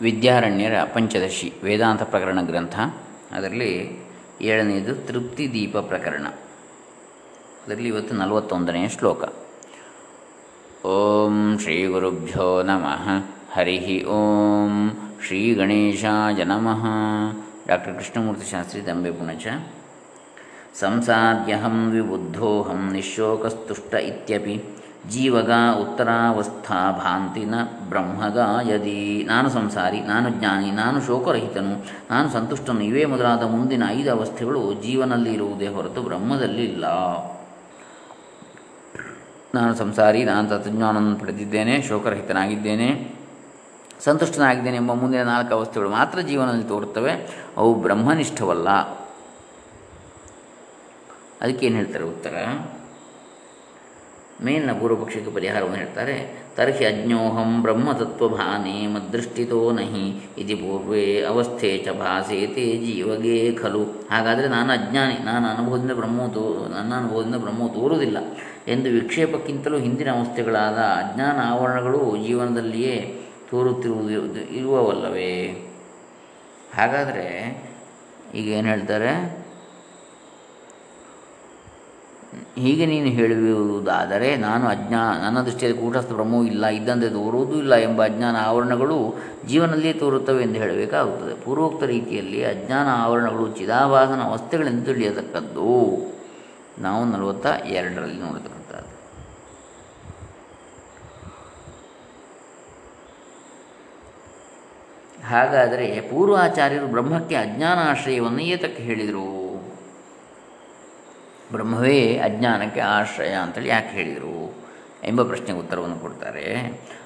ವಿದ್ಯಾರಣ್ಯರ ಪಂಚದಶಿ ವೇದಾಂತ ಪ್ರಕರಣ ಗ್ರಂಥ. ಅದರಲ್ಲಿ ಏಳನೆಯದು ತೃಪ್ತಿ ದೀಪ ಪ್ರಕರಣ. ಅದರಲ್ಲಿ ಇವತ್ತು ನಲವತ್ತೊಂದನೆಯ ಶ್ಲೋಕ. ಓಂ ಶ್ರೀ ಗುರುಭ್ಯೋ ನಮಃ. ಹರಿ ಓಂ ಶ್ರೀ ಗಣೇಶಾಯ ನಮಃ. ಡಾಕ್ಟರ್ ಕೃಷ್ಣಮೂರ್ತಿ ಶಾಸ್ತ್ರಿ ದಂಬೆ ಪುಣಚ. ಸಂಸಾದ್ಯಹಂ ವಿಬುದ್ಧೋಹಂ ನಿಶೋಕಸ್ತುಷ್ಟ ಇತ್ಯಪಿ. ಜೀವಗ ಉತ್ತರಾವಸ್ಥಾ ಭಾಂತಿನ ಬ್ರಹ್ಮಗಾಯದಿ ನಾನು ಸಂಸಾರಿ, ನಾನು ಜ್ಞಾನಿ, ನಾನು ಶೋಕರಹಿತನು, ನಾನು ಸಂತುಷ್ಟನು. ಇವೇ ಮೊದಲಾದ ಮುಂದಿನ ಐದು ಅವಸ್ಥೆಗಳು ಜೀವನಲ್ಲಿ ಇರುವುದೇ ಹೊರತು ಬ್ರಹ್ಮದಲ್ಲಿ ಇಲ್ಲ ನಾನು ಸಂಸಾರಿ, ನಾನು ತತ್ವಜ್ಞಾನವನ್ನು ಪಡೆದಿದ್ದೇನೆ, ಶೋಕರಹಿತನಾಗಿದ್ದೇನೆ, ಸಂತುಷ್ಟನಾಗಿದ್ದೇನೆ ಎಂಬ ಮುಂದಿನ ನಾಲ್ಕು ಅವಸ್ಥೆಗಳು ಮಾತ್ರ ಜೀವನದಲ್ಲಿ ತೋರುತ್ತವೆ. ಅವು ಬ್ರಹ್ಮನಿಷ್ಠವಲ್ಲ. ಅದಕ್ಕೇನು ಹೇಳ್ತಾರೆ ಉತ್ತರ? ಮೇಲಿನ ಪೂರ್ವಪಕ್ಷಕ್ಕೆ ಪರಿಹಾರವನ್ನು ಹೇಳ್ತಾರೆ, ತರ್ಹಿ ಅಜ್ಞೋಹಂ ಬ್ರಹ್ಮತತ್ವಭಾನೆ ಮದೃಷ್ಟಿತೋ ನಹಿ ಇತಿ ಪೂರ್ವೇ ಅವಸ್ಥೆ ಚ ಭಾಸೇತೆ ಜೀವಗೇ ಖಲು. ಹಾಗಾದರೆ ನಾನು ಅಜ್ಞಾನಿ, ನಾನು ಅನುಭವದಿಂದ ಬ್ರಹ್ಮವು ತೋ, ನನ್ನ ಅನುಭವದಿಂದ ಬ್ರಹ್ಮವು ತೋರುವುದಿಲ್ಲ ಎಂದು ವಿಕ್ಷೇಪಕ್ಕಿಂತಲೂ ಹಿಂದಿನ ಅವಸ್ಥೆಗಳಾದ ಅಜ್ಞಾನ ಆವರಣಗಳು ಜೀವನದಲ್ಲಿಯೇ ತೋರುತ್ತಿರುವುದು ಇರುವವಲ್ಲವೇ. ಹಾಗಾದರೆ ಈಗ ಏನು ಹೇಳ್ತಾರೆ? ಹೀಗೆ ನೀನು ಹೇಳುವುದಾದರೆ ನಾನು ಅಜ್ಞಾ, ನನ್ನ ದೃಷ್ಟಿಯಲ್ಲಿ ಕೂಟಸ್ಥ ಭ್ರಮವೂ ಇಲ್ಲ, ಇದ್ದಂತೆ ತೋರುವುದೂ ಇಲ್ಲ ಎಂಬ ಅಜ್ಞಾನ ಆವರಣಗಳು ಜೀವನದಲ್ಲಿಯೇ ತೋರುತ್ತವೆ ಎಂದು ಹೇಳಬೇಕಾಗುತ್ತದೆ. ಪೂರ್ವೋಕ್ತ ರೀತಿಯಲ್ಲಿ ಅಜ್ಞಾನ ಆವರಣಗಳು ಚಿದಾಭಾಸನ ಅವಸ್ಥೆಗಳೆಂದು ತಿಳಿಯತಕ್ಕದ್ದು. ನಾವು ನಲವತ್ತ ಎರಡರಲ್ಲಿ ನೋಡತಕ್ಕಂಥದ್ದು. ಹಾಗಾದರೆ ಪೂರ್ವಾಚಾರ್ಯರು ಬ್ರಹ್ಮಕ್ಕೆ ಅಜ್ಞಾನ ಆಶ್ರಯವನ್ನು ಏತಕ್ಕೆ ಹೇಳಿದರು? ಬ್ರಹ್ಮವೇ ಅಜ್ಞಾನಕ್ಕೆ ಆಶ್ರಯ ಅಂತೇಳಿ ಯಾಕೆ ಹೇಳಿದರು ಎಂಬ ಪ್ರಶ್ನೆಗೆ ಉತ್ತರವನ್ನು ಕೊಡ್ತಾರೆ.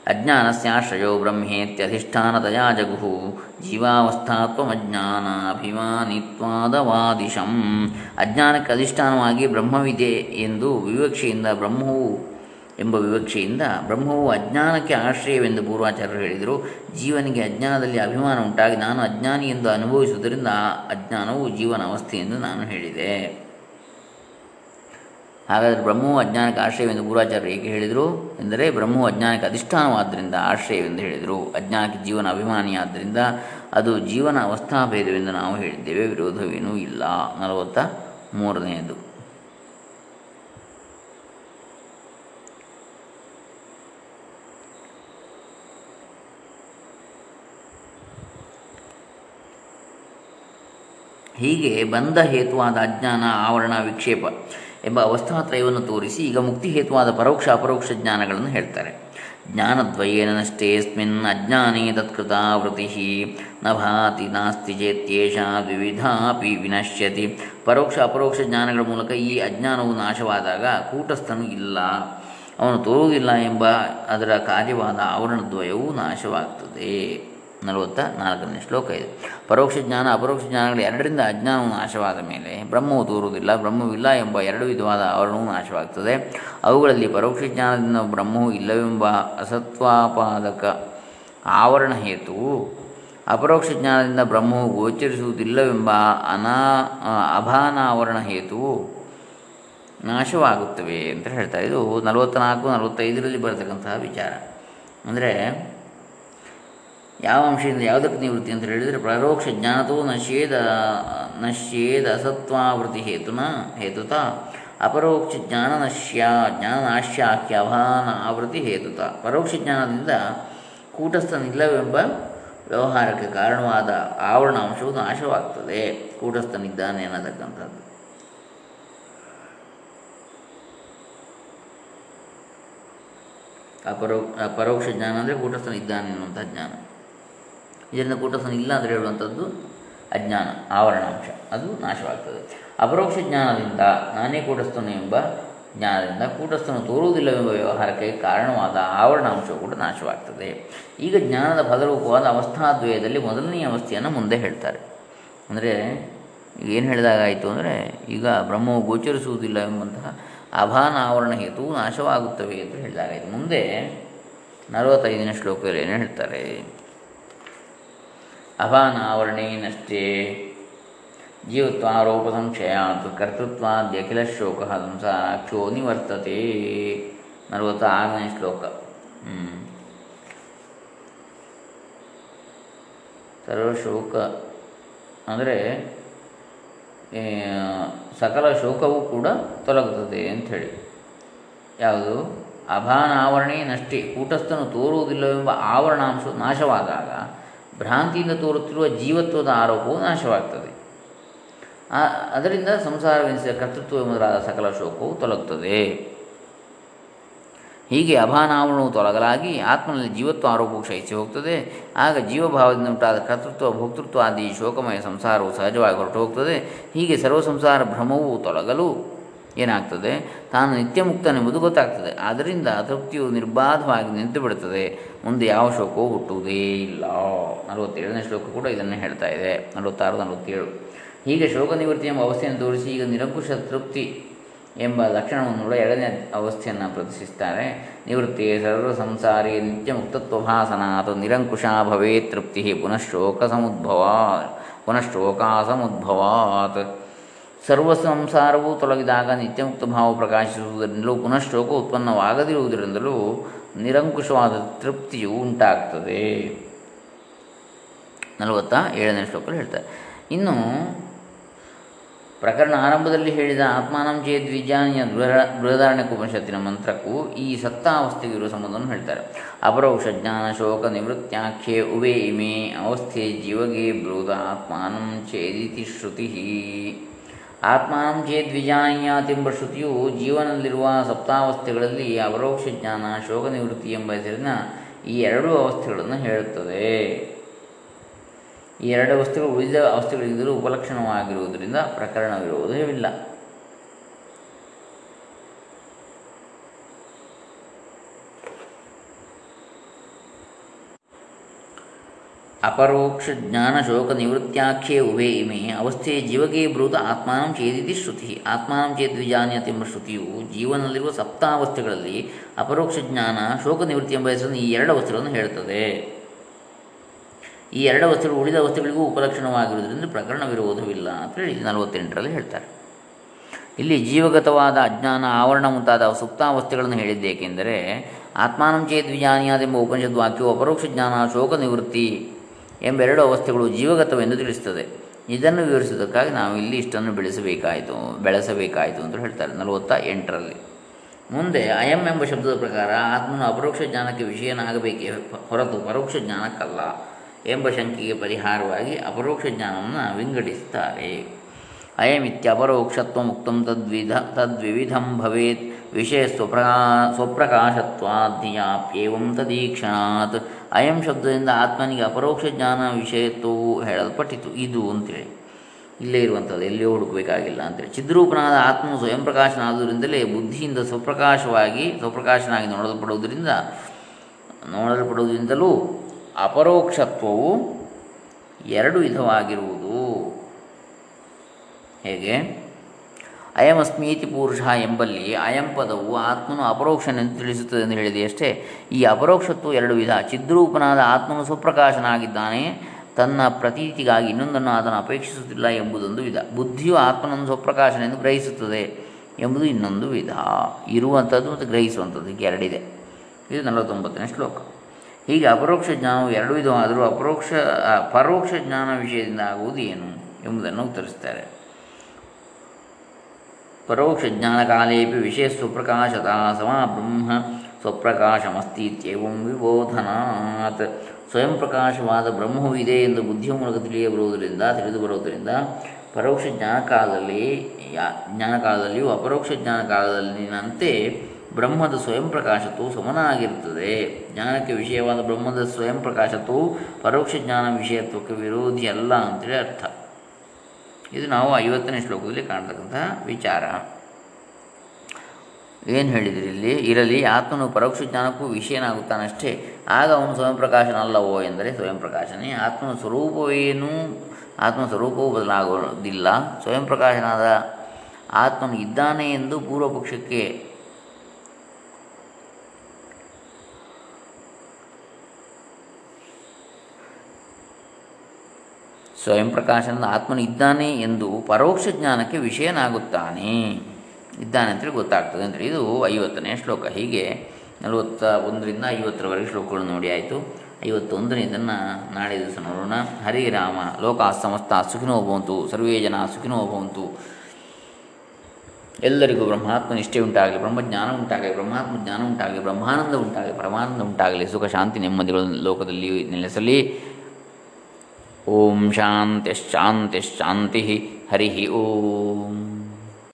ಅಜ್ಞಾನಸ್ಯಾಶ್ರಯೋ ಬ್ರಹ್ಮೇತ್ಯಧಿಷ್ಠಾನತಯಾ ಜಗುಹು ಜೀವಾವಸ್ಥಾತ್ವಮಜ್ಞಾನ ಅಭಿಮಾನಿತ್ವಾದವಾದಿಶಂ ಅಜ್ಞಾನಕ್ಕೆ ಅಧಿಷ್ಠಾನವಾಗಿ ಬ್ರಹ್ಮವಿದೆ ಎಂದು ವಿವಕ್ಷೆಯಿಂದ ಬ್ರಹ್ಮವು ಎಂಬ ವಿವಕ್ಷೆಯಿಂದ ಬ್ರಹ್ಮವು ಅಜ್ಞಾನಕ್ಕೆ ಆಶ್ರಯವೆಂದು ಪೂರ್ವಾಚಾರ್ಯರು ಹೇಳಿದರು. ಜೀವನಿಗೆ ಅಜ್ಞಾನದಲ್ಲಿ ಅಭಿಮಾನ ಉಂಟಾಗಿ ನಾನು ಅಜ್ಞಾನಿ ಎಂದು ಅನುಭವಿಸುವುದರಿಂದ ಆ ಅಜ್ಞಾನವು ಜೀವನ ಎಂದು ನಾನು ಹೇಳಿದೆ. ಹಾಗಾದರೆ ಬ್ರಹ್ಮವು ಅಜ್ಞಾನಕ್ಕೆ ಆಶ್ರಯವೆಂದು ಗುರುವಾಚಾರ್ಯರು ಹೇಗೆ ಹೇಳಿದರು? ಎಂದರೆ ಬ್ರಹ್ಮವು ಅಜ್ಞಾನಕ್ಕೆ ಅಧಿಷ್ಠಾನವಾದ್ದರಿಂದ ಆಶ್ರಯವೆಂದು ಹೇಳಿದರು. ಅಜ್ಞಾನಕ್ಕೆ ಜೀವನ ಅಭಿಮಾನಿಯಾದ್ದರಿಂದ ಅದು ಜೀವನ ಅವಸ್ಥಾಭೇದವೆಂದು ನಾವು ಹೇಳಿದ್ದೇವೆ, ವಿರೋಧವೇನೂ ಇಲ್ಲ. ನಲವತ್ತ ಮೂರನೆಯದು. ಹೀಗೆ ಬಂಧ ಹೇತುವಾದ ಅಜ್ಞಾನ, ಆವರಣ, ವಿಕ್ಷೇಪ ಎಂಬ ಅವಸ್ಥಾತ್ರಯವನ್ನು ತೋರಿಸಿ ಈಗ ಮುಕ್ತಿ ಹೇತುವಾದ ಪರೋಕ್ಷ, ಅಪರೋಕ್ಷ ಜ್ಞಾನಗಳನ್ನು ಹೇಳ್ತಾರೆ. ಜ್ಞಾನದ್ವಯೇನ ನಷ್ಟೇಸ್ಮಿನ್ ಅಜ್ಞಾನೇ ತತ್ಕೃತಾವೃತಿ ನ ಭಾತಿ ನಾಸ್ತಿ ಚೇತ್ಯೇಷ ದ್ವಿವಿಧಾಪಿ ವಿನಶ್ಯತಿ. ಪರೋಕ್ಷ, ಅಪರೋಕ್ಷ ಜ್ಞಾನಗಳ ಮೂಲಕ ಈ ಅಜ್ಞಾನವು ನಾಶವಾದಾಗ ಕೂಟಸ್ಥನು ಇಲ್ಲ. ಅವನು ತೋರುವುದಿಲ್ಲ ಎಂಬ ಅದರ ಕಾರ್ಯವಾದ ಆವರಣದ್ವಯವು ನಾಶವಾಗ್ತದೆ. ನಲವತ್ತ ನಾಲ್ಕನೇ ಶ್ಲೋಕ ಇದೆ. ಪರೋಕ್ಷ ಜ್ಞಾನ, ಅಪರೋಕ್ಷ ಜ್ಞಾನಗಳು ಎರಡರಿಂದ ಅಜ್ಞಾನವು ನಾಶವಾದ ಮೇಲೆ ಬ್ರಹ್ಮವು ತೋರುವುದಿಲ್ಲ ಬ್ರಹ್ಮವಿಲ್ಲ ಎಂಬ ಎರಡು ವಿಧವಾದ ಆವರಣವು ನಾಶವಾಗ್ತದೆ. ಅವುಗಳಲ್ಲಿ ಪರೋಕ್ಷ ಜ್ಞಾನದಿಂದ ಬ್ರಹ್ಮವು ಇಲ್ಲವೆಂಬ ಅಸತ್ವಾಪಾದಕ ಆವರಣ ಹೇತುವು ಅಪರೋಕ್ಷ ಜ್ಞಾನದಿಂದ ಬ್ರಹ್ಮವು ಗೋಚರಿಸುವುದಿಲ್ಲವೆಂಬ ಅನಾ ಅಭಾನಾವರಣ ಹೇತುವು ನಾಶವಾಗುತ್ತವೆ ಅಂತ ಹೇಳ್ತಾರೆ. ಇದು ನಲವತ್ತ್ನಾಲ್ಕು ನಲವತ್ತೈದರಲ್ಲಿ ಬರತಕ್ಕಂತಹ ವಿಚಾರ. ಅಂದರೆ ಯಾವ ಅಂಶದಿಂದ ಯಾವುದಕ್ಕೆ ನಿವೃತ್ತಿ ಅಂತ ಹೇಳಿದರೆ ಪರೋಕ್ಷ ಜ್ಞಾನತೋ ನಶೇದ ನಶ್ಯೇದ ಅಸತ್ವಾವೃತ್ತಿ ಹೇತುನ, ಹೇತುತ. ಅಪರೋಕ್ಷ ಜ್ಞಾನ ನಶ್ಯ, ಜ್ಞಾನ ನಾಶ್ಯಾಖ್ಯ ಅಭಾನ ಆವೃತ್ತಿ ಹೇತುತ. ಪರೋಕ್ಷ ಜ್ಞಾನದಿಂದ ಕೂಟಸ್ಥನಿಲ್ಲವೆಂಬ ವ್ಯವಹಾರಕ್ಕೆ ಕಾರಣವಾದ ಆವರಣ ಅಂಶವು ನಾಶವಾಗ್ತದೆ. ಕೂಟಸ್ಥನಿದ್ದಾನೆ ಅನ್ನತಕ್ಕಂಥದ್ದು. ಅಪರೋ, ಪರೋಕ್ಷ ಜ್ಞಾನ ಅಂದರೆ ಕೂಟಸ್ಥನಿದ್ದಾನೆ ಅನ್ನುವಂಥ ಜ್ಞಾನ. ಇದರಿಂದ ಕೂಟಸ್ಥನ ಇಲ್ಲ ಅಂದರೆ ಹೇಳುವಂಥದ್ದು ಅಜ್ಞಾನ, ಆವರಣಾಂಶ. ಅದು ನಾಶವಾಗ್ತದೆ. ಅಪರೋಕ್ಷ ಜ್ಞಾನದಿಂದ ನಾನೇ ಕೂಟಸ್ಥನು ಎಂಬ ಜ್ಞಾನದಿಂದ ಕೂಟಸ್ಥನು ತೋರುವುದಿಲ್ಲವೆಂಬ ವ್ಯವಹಾರಕ್ಕೆ ಕಾರಣವಾದ ಆವರಣಾಂಶವು ಕೂಡ ನಾಶವಾಗ್ತದೆ. ಈಗ ಜ್ಞಾನದ ಫಲರೂಪವಾದ ಅವಸ್ಥಾದ್ವಯದಲ್ಲಿ ಮೊದಲನೆಯ ಅವಸ್ಥೆಯನ್ನು ಮುಂದೆ ಹೇಳ್ತಾರೆ. ಅಂದರೆ ಏನು ಹೇಳಿದಾಗಾಯಿತು ಅಂದರೆ ಈಗ ಬ್ರಹ್ಮವು ಗೋಚರಿಸುವುದಿಲ್ಲ ಎಂಬಂತಹ ಅಭಾನ ಆವರಣ ಹೇತು ನಾಶವಾಗುತ್ತವೆ ಎಂದು ಹೇಳಿದಾಗಾಯಿತು ಮುಂದೆ ನಲವತ್ತೈದನೇ ಶ್ಲೋಕದಲ್ಲಿ ಏನು ಹೇಳ್ತಾರೆ? ಅಭಾನ ಆವರಣೇನಷ್ಟೇ ಜೀವತ್ವಾರೋಪ ಸಂಶಯಾತ್ ಕರ್ತೃತ್ವಾದ್ಯಖಿಲ ಶೋಕ ಸಂಸಾರಾಕ್ಷೋ ನಿವರ್ತತೆ. ನಲವತ್ತ ಆರನೇ ಶ್ಲೋಕ ಸರ್ವಶೋಕ ಅಂದರೆ ಸಕಲ ಶೋಕವೂ ಕೂಡ ತೊಲಗುತ್ತದೆ ಅಂಥೇಳಿ. ಯಾವುದು? ಅಭಾನಾವರಣೇ ನಷ್ಟೇ ಕೂಟಸ್ಥನು ತೋರುವುದಿಲ್ಲವೆಂಬ ಆವರಣಾಂಶ ನಾಶವಾದಾಗ ಭ್ರಾಂತಿಯಿಂದ ತೋರುತ್ತಿರುವ ಜೀವತ್ವದ ಆರೋಪವು ನಾಶವಾಗ್ತದೆ. ಅದರಿಂದ ಸಂಸಾರವೆನಿಸಿದ ಕರ್ತೃತ್ವ ಮೊದಲಾದ ಸಕಲ ಶೋಕವು ತೊಲಗುತ್ತದೆ. ಹೀಗೆ ಅಭಾನಾವರಣವು ತೊಲಗಲಾಗಿ ಆತ್ಮನಲ್ಲಿ ಜೀವತ್ವ ಆರೋಪವು ಕ್ಷಯಿಸಿ ಹೋಗ್ತದೆ. ಆಗ ಜೀವಭಾವದಿಂದ ಉಂಟಾದ ಕರ್ತೃತ್ವ, ಭೋಕ್ತೃತ್ವ ಆದಿ ಶೋಕಮಯ ಸಂಸಾರವು ಸಹಜವಾಗಿ ಹೊರಟು ಹೋಗ್ತದೆ. ಹೀಗೆ ಸರ್ವ ಸಂಸಾರ ಭ್ರಮವು ತೊಲಗಲು ಏನಾಗ್ತದೆ? ತಾನು ನಿತ್ಯಮುಕ್ತನೆಂಬುದು ಗೊತ್ತಾಗ್ತದೆ. ಆದ್ದರಿಂದ ತೃಪ್ತಿಯು ನಿರ್ಬಾಧವಾಗಿ ನಿಂತು ಬಿಡುತ್ತದೆ ಮುಂದೆ ಯಾವ ಶೋಕವೂ ಹುಟ್ಟುವುದೇ ಇಲ್ಲ. ನಲವತ್ತೇಳನೇ ಶ್ಲೋಕ ಕೂಡ ಇದನ್ನು ಹೇಳ್ತಾ ಇದೆ. ನಲವತ್ತಾರು, ನಲವತ್ತೇಳು. ಹೀಗೆ ಶೋಕ ನಿವೃತ್ತಿ ಎಂಬ ಅವಸ್ಥೆಯನ್ನು ತೋರಿಸಿ ಈಗ ನಿರಂಕುಶ ತೃಪ್ತಿ ಎಂಬ ಲಕ್ಷಣವನ್ನು ಎರಡನೇ ಅವಸ್ಥೆಯನ್ನು ಪ್ರದರ್ಶಿಸ್ತಾರೆ ನಿವೃತ್ತಿ ಸರ್ವ ಸಂಸಾರಿ ನಿತ್ಯ ಮುಕ್ತತ್ವಭಾಸನ ಅಥವಾ ನಿರಂಕುಶ ಭವೇ ತೃಪ್ತಿ ಪುನಃ ಶೋಕ ಸಮುದ್ಭವ ಪುನಃ ಶೋಕ ಸಮುದ್ಭವಾತ್. ಸರ್ವ ಸಂಸಾರವೂ ತೊಲಗಿದಾಗ ನಿತ್ಯಮುಕ್ತ ಭಾವ ಪ್ರಕಾಶಿಸುವುದರಿಂದಲೂ ಪುನಃ ಶೋಕ ಉತ್ಪನ್ನವಾಗದಿರುವುದರಿಂದಲೂ ನಿರಂಕುಶವಾದ ತೃಪ್ತಿಯು ಉಂಟಾಗ್ತದೆ. ನಲವತ್ತ ಏಳನೇ ಶ್ಲೋಕದಲ್ಲಿ ಹೇಳ್ತಾರೆ. ಇನ್ನು ಪ್ರಕರಣ ಆರಂಭದಲ್ಲಿ ಹೇಳಿದ ಆತ್ಮಾನಂ ಚೇತ್ ವಿಜ್ಞಾನಿಯ ಬೃಹದಾರಣ್ಯಕೋಪನಿಷತ್ತಿನ ಮಂತ್ರಕ್ಕೂ ಈ ಸತ್ತಾವಸ್ಥೆಗೆ ಇರುವ ಸಂಬಂಧವನ್ನು ಹೇಳ್ತಾರೆ. ಅಪರೋಕ್ಷ ಜ್ಞಾನ ಶೋಕ ನಿವೃತ್ತಾಖ್ಯೆ ಉವೇ ಇಮೆ ಅವಸ್ಥೆ ಜೀವಗೆ ಬೃಹದ ಆತ್ಮಾನಂ ಚೇದಿತಿ ಶ್ರುತಿ. ಆತ್ಮಾನಂ ಚೇದ್ ವಿಜಾನೀಯಾತೆಂಬ ಶ್ರುತಿಯು ಜೀವನದಲ್ಲಿರುವ ಸಪ್ತಾವಸ್ಥೆಗಳಲ್ಲಿ ಅಪರೋಕ್ಷ ಜ್ಞಾನ, ಶೋಕ ನಿವೃತ್ತಿ ಎಂಬ ಹೆಸರಿನ ಈ ಎರಡೂ ಅವಸ್ಥೆಗಳನ್ನು ಹೇಳುತ್ತದೆ. ಈ ಎರಡು ಅವಸ್ಥೆಗಳು ಉಳಿದ ಅವಸ್ಥೆಗಳಿಗಿದ್ದರೂ ಉಪಲಕ್ಷಣವಾಗಿರುವುದರಿಂದ ಪ್ರಕರಣವಿರುವುದೇ ವಿರೋಧವಿಲ್ಲ ಅಪರೋಕ್ಷ ಜ್ಞಾನ ಶೋಕ ನಿವೃತ್ತಾಖ್ಯೆ ಉಭೇ ಇಮೆ ಅವಸ್ಥೆ ಜೀವಕೇ ಬ್ರೂತ ಆತ್ಮಾನಂ ಚೇದಿತಿ ಶ್ರುತಿ. ಆತ್ಮಾನಂ ಚೇದ್ ಎಂಬ ಶ್ರುತಿಯು ಜೀವನದಲ್ಲಿರುವ ಸಪ್ತಾವಸ್ಥೆಗಳಲ್ಲಿ ಅಪರೋಕ್ಷ ಜ್ಞಾನ ಶೋಕ ನಿವೃತ್ತಿ ಎಂಬ ಹೆಸರನ್ನು ಈ ಎರಡು ವಸ್ತುಗಳನ್ನು ಹೇಳುತ್ತದೆ. ಈ ಎರಡು ವಸ್ತುಗಳು ಉಳಿದ ವಸ್ತುಗಳಿಗೂ ಉಪಲಕ್ಷಣವಾಗಿರುವುದರಿಂದ ಪ್ರಕರಣ ವಿರೋಧವಿಲ್ಲ ಅಂತ ಹೇಳಿ ನಲವತ್ತೆಂಟರಲ್ಲಿ ಹೇಳ್ತಾರೆ. ಇಲ್ಲಿ ಜೀವಗತವಾದ ಅಜ್ಞಾನ ಆವರಣ ಮುಂತಾದ ಸುಪ್ತಾವಸ್ಥೆಗಳನ್ನು ಹೇಳಿದ್ದೇಕೆಂದರೆ, ಆತ್ಮಾನಂ ಚೇತ್ ವಿಜ್ಞಾನಿಯಾದೆಂಬ ಉಪನಿಷದ್ ವಾಕ್ಯವು ಅಪರೋಕ್ಷ ಜ್ಞಾನ ಶೋಕ ನಿವೃತ್ತಿ ಎಂಬೆರಡು ಅವಸ್ಥೆಗಳು ಜೀವಗತವೆಂದು ತಿಳಿಸುತ್ತದೆ ಇದನ್ನು ವಿವರಿಸುವುದಕ್ಕಾಗಿ ನಾವು ಇಲ್ಲಿ ಇಷ್ಟನ್ನು ಬೆಳೆಸಬೇಕಾಯಿತು ಬೆಳೆಸಬೇಕಾಯಿತು ಅಂತ ಹೇಳ್ತಾರೆ ನಲವತ್ತ ಎಂಟರಲ್ಲಿ ಮುಂದೆ ಅಯಂ ಎಂಬ ಶಬ್ದದ ಪ್ರಕಾರ ಆತ್ಮನು ಅಪರೋಕ್ಷ ಜ್ಞಾನಕ್ಕೆ ವಿಷಯನಾಗಬೇಕೇ ಹೊರತು ಪರೋಕ್ಷ ಜ್ಞಾನಕ್ಕಲ್ಲ ಎಂಬ ಶಂಕೆಗೆ ಪರಿಹಾರವಾಗಿ ಅಪರೋಕ್ಷ ಜ್ಞಾನವನ್ನು ವಿಂಗಡಿಸುತ್ತಾರೆ. ಅಯಮಿತ್ಯಪರೋಕ್ಷತ್ವ ಮುಕ್ತ ತದ್ವಿಧ ತದ್ವಿವಿಧಂ ಭವೇತ್. ವಿಷಯ ಸ್ವಪ್ರಕಾ ಸ್ವಪ್ರಕಾಶತ್ವಾಧ್ಯಾಪ್ಯೇವಂ ತದೀಕ್ಷಣಾತ್. ಅಯಂ ಶಬ್ದದಿಂದ ಆತ್ಮನಿಗೆ ಅಪರೋಕ್ಷ ಜ್ಞಾನ ವಿಷಯತ್ವವು ಹೇಳಲ್ಪಟ್ಟಿತು. ಇದು ಅಂತೇಳಿ. ಇಲ್ಲೇ ಇರುವಂಥದ್ದು, ಎಲ್ಲಿಯೂ ಹುಡುಕಬೇಕಾಗಿಲ್ಲ ಅಂತೇಳಿ. ಚಿದ್ರೂಪನಾದ ಆತ್ಮ ಸ್ವಯಂ ಪ್ರಕಾಶನಾದುದರಿಂದಲೇ ಬುದ್ಧಿಯಿಂದ ಸ್ವಪ್ರಕಾಶವಾಗಿ, ಸ್ವಪ್ರಕಾಶನಾಗಿ ನೋಡಲ್ಪಡುವುದರಿಂದ, ನೋಡಲ್ಪಡುವುದರಿಂದಲೂ ಅಪರೋಕ್ಷತ್ವವು ಎರಡು ವಿಧವಾಗಿರುವುದು. ಹೇಗೆ? ಅಯಮಸ್ಮೀತಿ ಪುರುಷ ಎಂಬಲ್ಲಿ ಅಯಂ ಪದವು ಆತ್ಮನು ಅಪರೋಕ್ಷನೆಂದು ತಿಳಿಸುತ್ತದೆ ಎಂದು ಹೇಳಿದೆ ಅಷ್ಟೇ. ಈ ಅಪರೋಕ್ಷತ್ವ ಎರಡು ವಿಧ. ಚಿದ್ರೂಪನಾದ ಆತ್ಮನು ಸ್ವಪ್ರಕಾಶನಾಗಿದ್ದಾನೆ. ತನ್ನ ಪ್ರತೀತಿಗಾಗಿ ಇನ್ನೊಂದನ್ನು ಆತನು ಅಪೇಕ್ಷಿಸುತ್ತಿಲ್ಲ ಎಂಬುದೊಂದು ವಿಧ. ಬುದ್ಧಿಯು ಆತ್ಮನನ್ನು ಸ್ವಪ್ರಕಾಶನೆಂದು ಗ್ರಹಿಸುತ್ತದೆ ಎಂಬುದು ಇನ್ನೊಂದು ವಿಧ. ಇರುವಂಥದ್ದು ಮತ್ತು ಗ್ರಹಿಸುವಂಥದ್ದು ಎರಡಿದೆ. ಇದು ನಲವತ್ತೊಂಬತ್ತನೇ ಶ್ಲೋಕ. ಹೀಗೆ ಅಪರೋಕ್ಷ ಜ್ಞಾನವು ಎರಡು ವಿಧವಾದರೂ ಅಪರೋಕ್ಷ, ಪರೋಕ್ಷ ಜ್ಞಾನ ವಿಷಯದಿಂದ ಆಗುವುದು ಏನು ಎಂಬುದನ್ನು ಉತ್ತರಿಸ್ತಾರೆ ಪರೋಕ್ಷ ಜ್ಞಾನಕಾಲೇಪಿ ಸ್ವಪ್ರಕಾಶತ ಸಮ ಬ್ರಹ್ಮ ಸ್ವಪ್ರಕಾಶಮಸ್ತಿ ಇತ್ಯಂ ವಿಬೋಧನಾತ್. ಸ್ವಯಂ ಪ್ರಕಾಶವಾದ ಬ್ರಹ್ಮವು ಇದೆ ಎಂದು ಬುದ್ಧಿಯ ಮೂಲಕ ತಿಳಿಯಬರುವುದರಿಂದ ತಿಳಿದು ಬರುವುದರಿಂದ ಪರೋಕ್ಷ ಜ್ಞಾನಕಾಲದಲ್ಲಿ ಜ್ಞಾನಕಾಲದಲ್ಲಿಯೂ ಅಪರೋಕ್ಷ ಜ್ಞಾನಕಾಲದಲ್ಲಿನಂತೆ ಬ್ರಹ್ಮದ ಸ್ವಯಂ ಪ್ರಕಾಶತ್ವವು ಸಮನಾಗಿರುತ್ತದೆ. ಜ್ಞಾನಕ್ಕೆ ವಿಷಯವಾದ ಬ್ರಹ್ಮದ ಸ್ವಯಂ ಪ್ರಕಾಶತ್ವವು ಪರೋಕ್ಷ ಜ್ಞಾನ ವಿಷಯತ್ವಕ್ಕೆ ವಿರೋಧಿ ಅಲ್ಲ ಅಂತೇಳಿ ಅರ್ಥ. ಇದು ನಾವು ಐವತ್ತನೇ ಶ್ಲೋಕದಲ್ಲಿ ಕಾಣ್ತಕ್ಕಂತಹ ವಿಚಾರ. ಏನು ಹೇಳಿದ್ರಿ ಇಲ್ಲಿ? ಇರಲಿ ಆತ್ಮನು ಪರೋಕ್ಷ ಜ್ಞಾನಕ್ಕೂ ವಿಷಯನಾಗುತ್ತಾನಷ್ಟೇ. ಆಗ ಅವನು ಸ್ವಯಂ ಪ್ರಕಾಶನ ಅಲ್ಲವೋ ಎಂದರೆ ಸ್ವಯಂ ಪ್ರಕಾಶನೇ ಆತ್ಮನ ಸ್ವರೂಪವೇನು ಆತ್ಮ ಸ್ವರೂಪವೂ ಬದಲಾಗೋದಿಲ್ಲ ಸ್ವಯಂ ಪ್ರಕಾಶನಾದ ಆತ್ಮನು ಇದ್ದಾನೆ ಎಂದು ಪೂರ್ವ ಸ್ವಯಂ ಪ್ರಕಾಶನದ ಆತ್ಮನು ಇದ್ದಾನೆ ಎಂದು ಪರೋಕ್ಷ ಜ್ಞಾನಕ್ಕೆ ವಿಷಯನಾಗುತ್ತಾನೆ. ಇದ್ದಾನೆ ಅಂತೇಳಿ ಗೊತ್ತಾಗ್ತದೆ. ಅಂದರೆ ಇದು ಐವತ್ತನೇ ಶ್ಲೋಕ. ಹೀಗೆ ನಲವತ್ತ ಒಂದರಿಂದ ಐವತ್ತರವರೆಗೆ ಶ್ಲೋಕಗಳು ನೋಡಿ ಆಯಿತು. ಐವತ್ತೊಂದನೇದನ್ನು ನಾಳೆ ದಿವಸ ನೋಡೋಣ. ಹರಿರಾಮ ಲೋಕ ಸಮಸ್ತ ಸುಖಿನೋ ಭವಂತು. ಸರ್ವೇ ಜನ ಸುಖಿನೋ ಭವಂತು. ಎಲ್ಲರಿಗೂ ಬ್ರಹ್ಮಾತ್ಮ ನಿಷ್ಠೆ ಉಂಟಾಗಲಿ, ಬ್ರಹ್ಮಜ್ಞಾನ ಉಂಟಾಗಲಿ, ಬ್ರಹ್ಮಾತ್ಮ ಜ್ಞಾನ ಉಂಟಾಗಲಿ, ಬ್ರಹ್ಮಾನಂದ ಉಂಟಾಗಲಿ, ಪರಮಾನಂದ ಉಂಟಾಗಲಿ. ಸುಖ, ಶಾಂತಿ ನೆಮ್ಮದಿಗಳು ಲೋಕದಲ್ಲಿ ನೆಲೆಸಲಿ. ಓಂ ಶಾಂತಿಶ್ಶಾಂತಿಶ್ಶಾಂತಿ ಹರಿ ಓಂ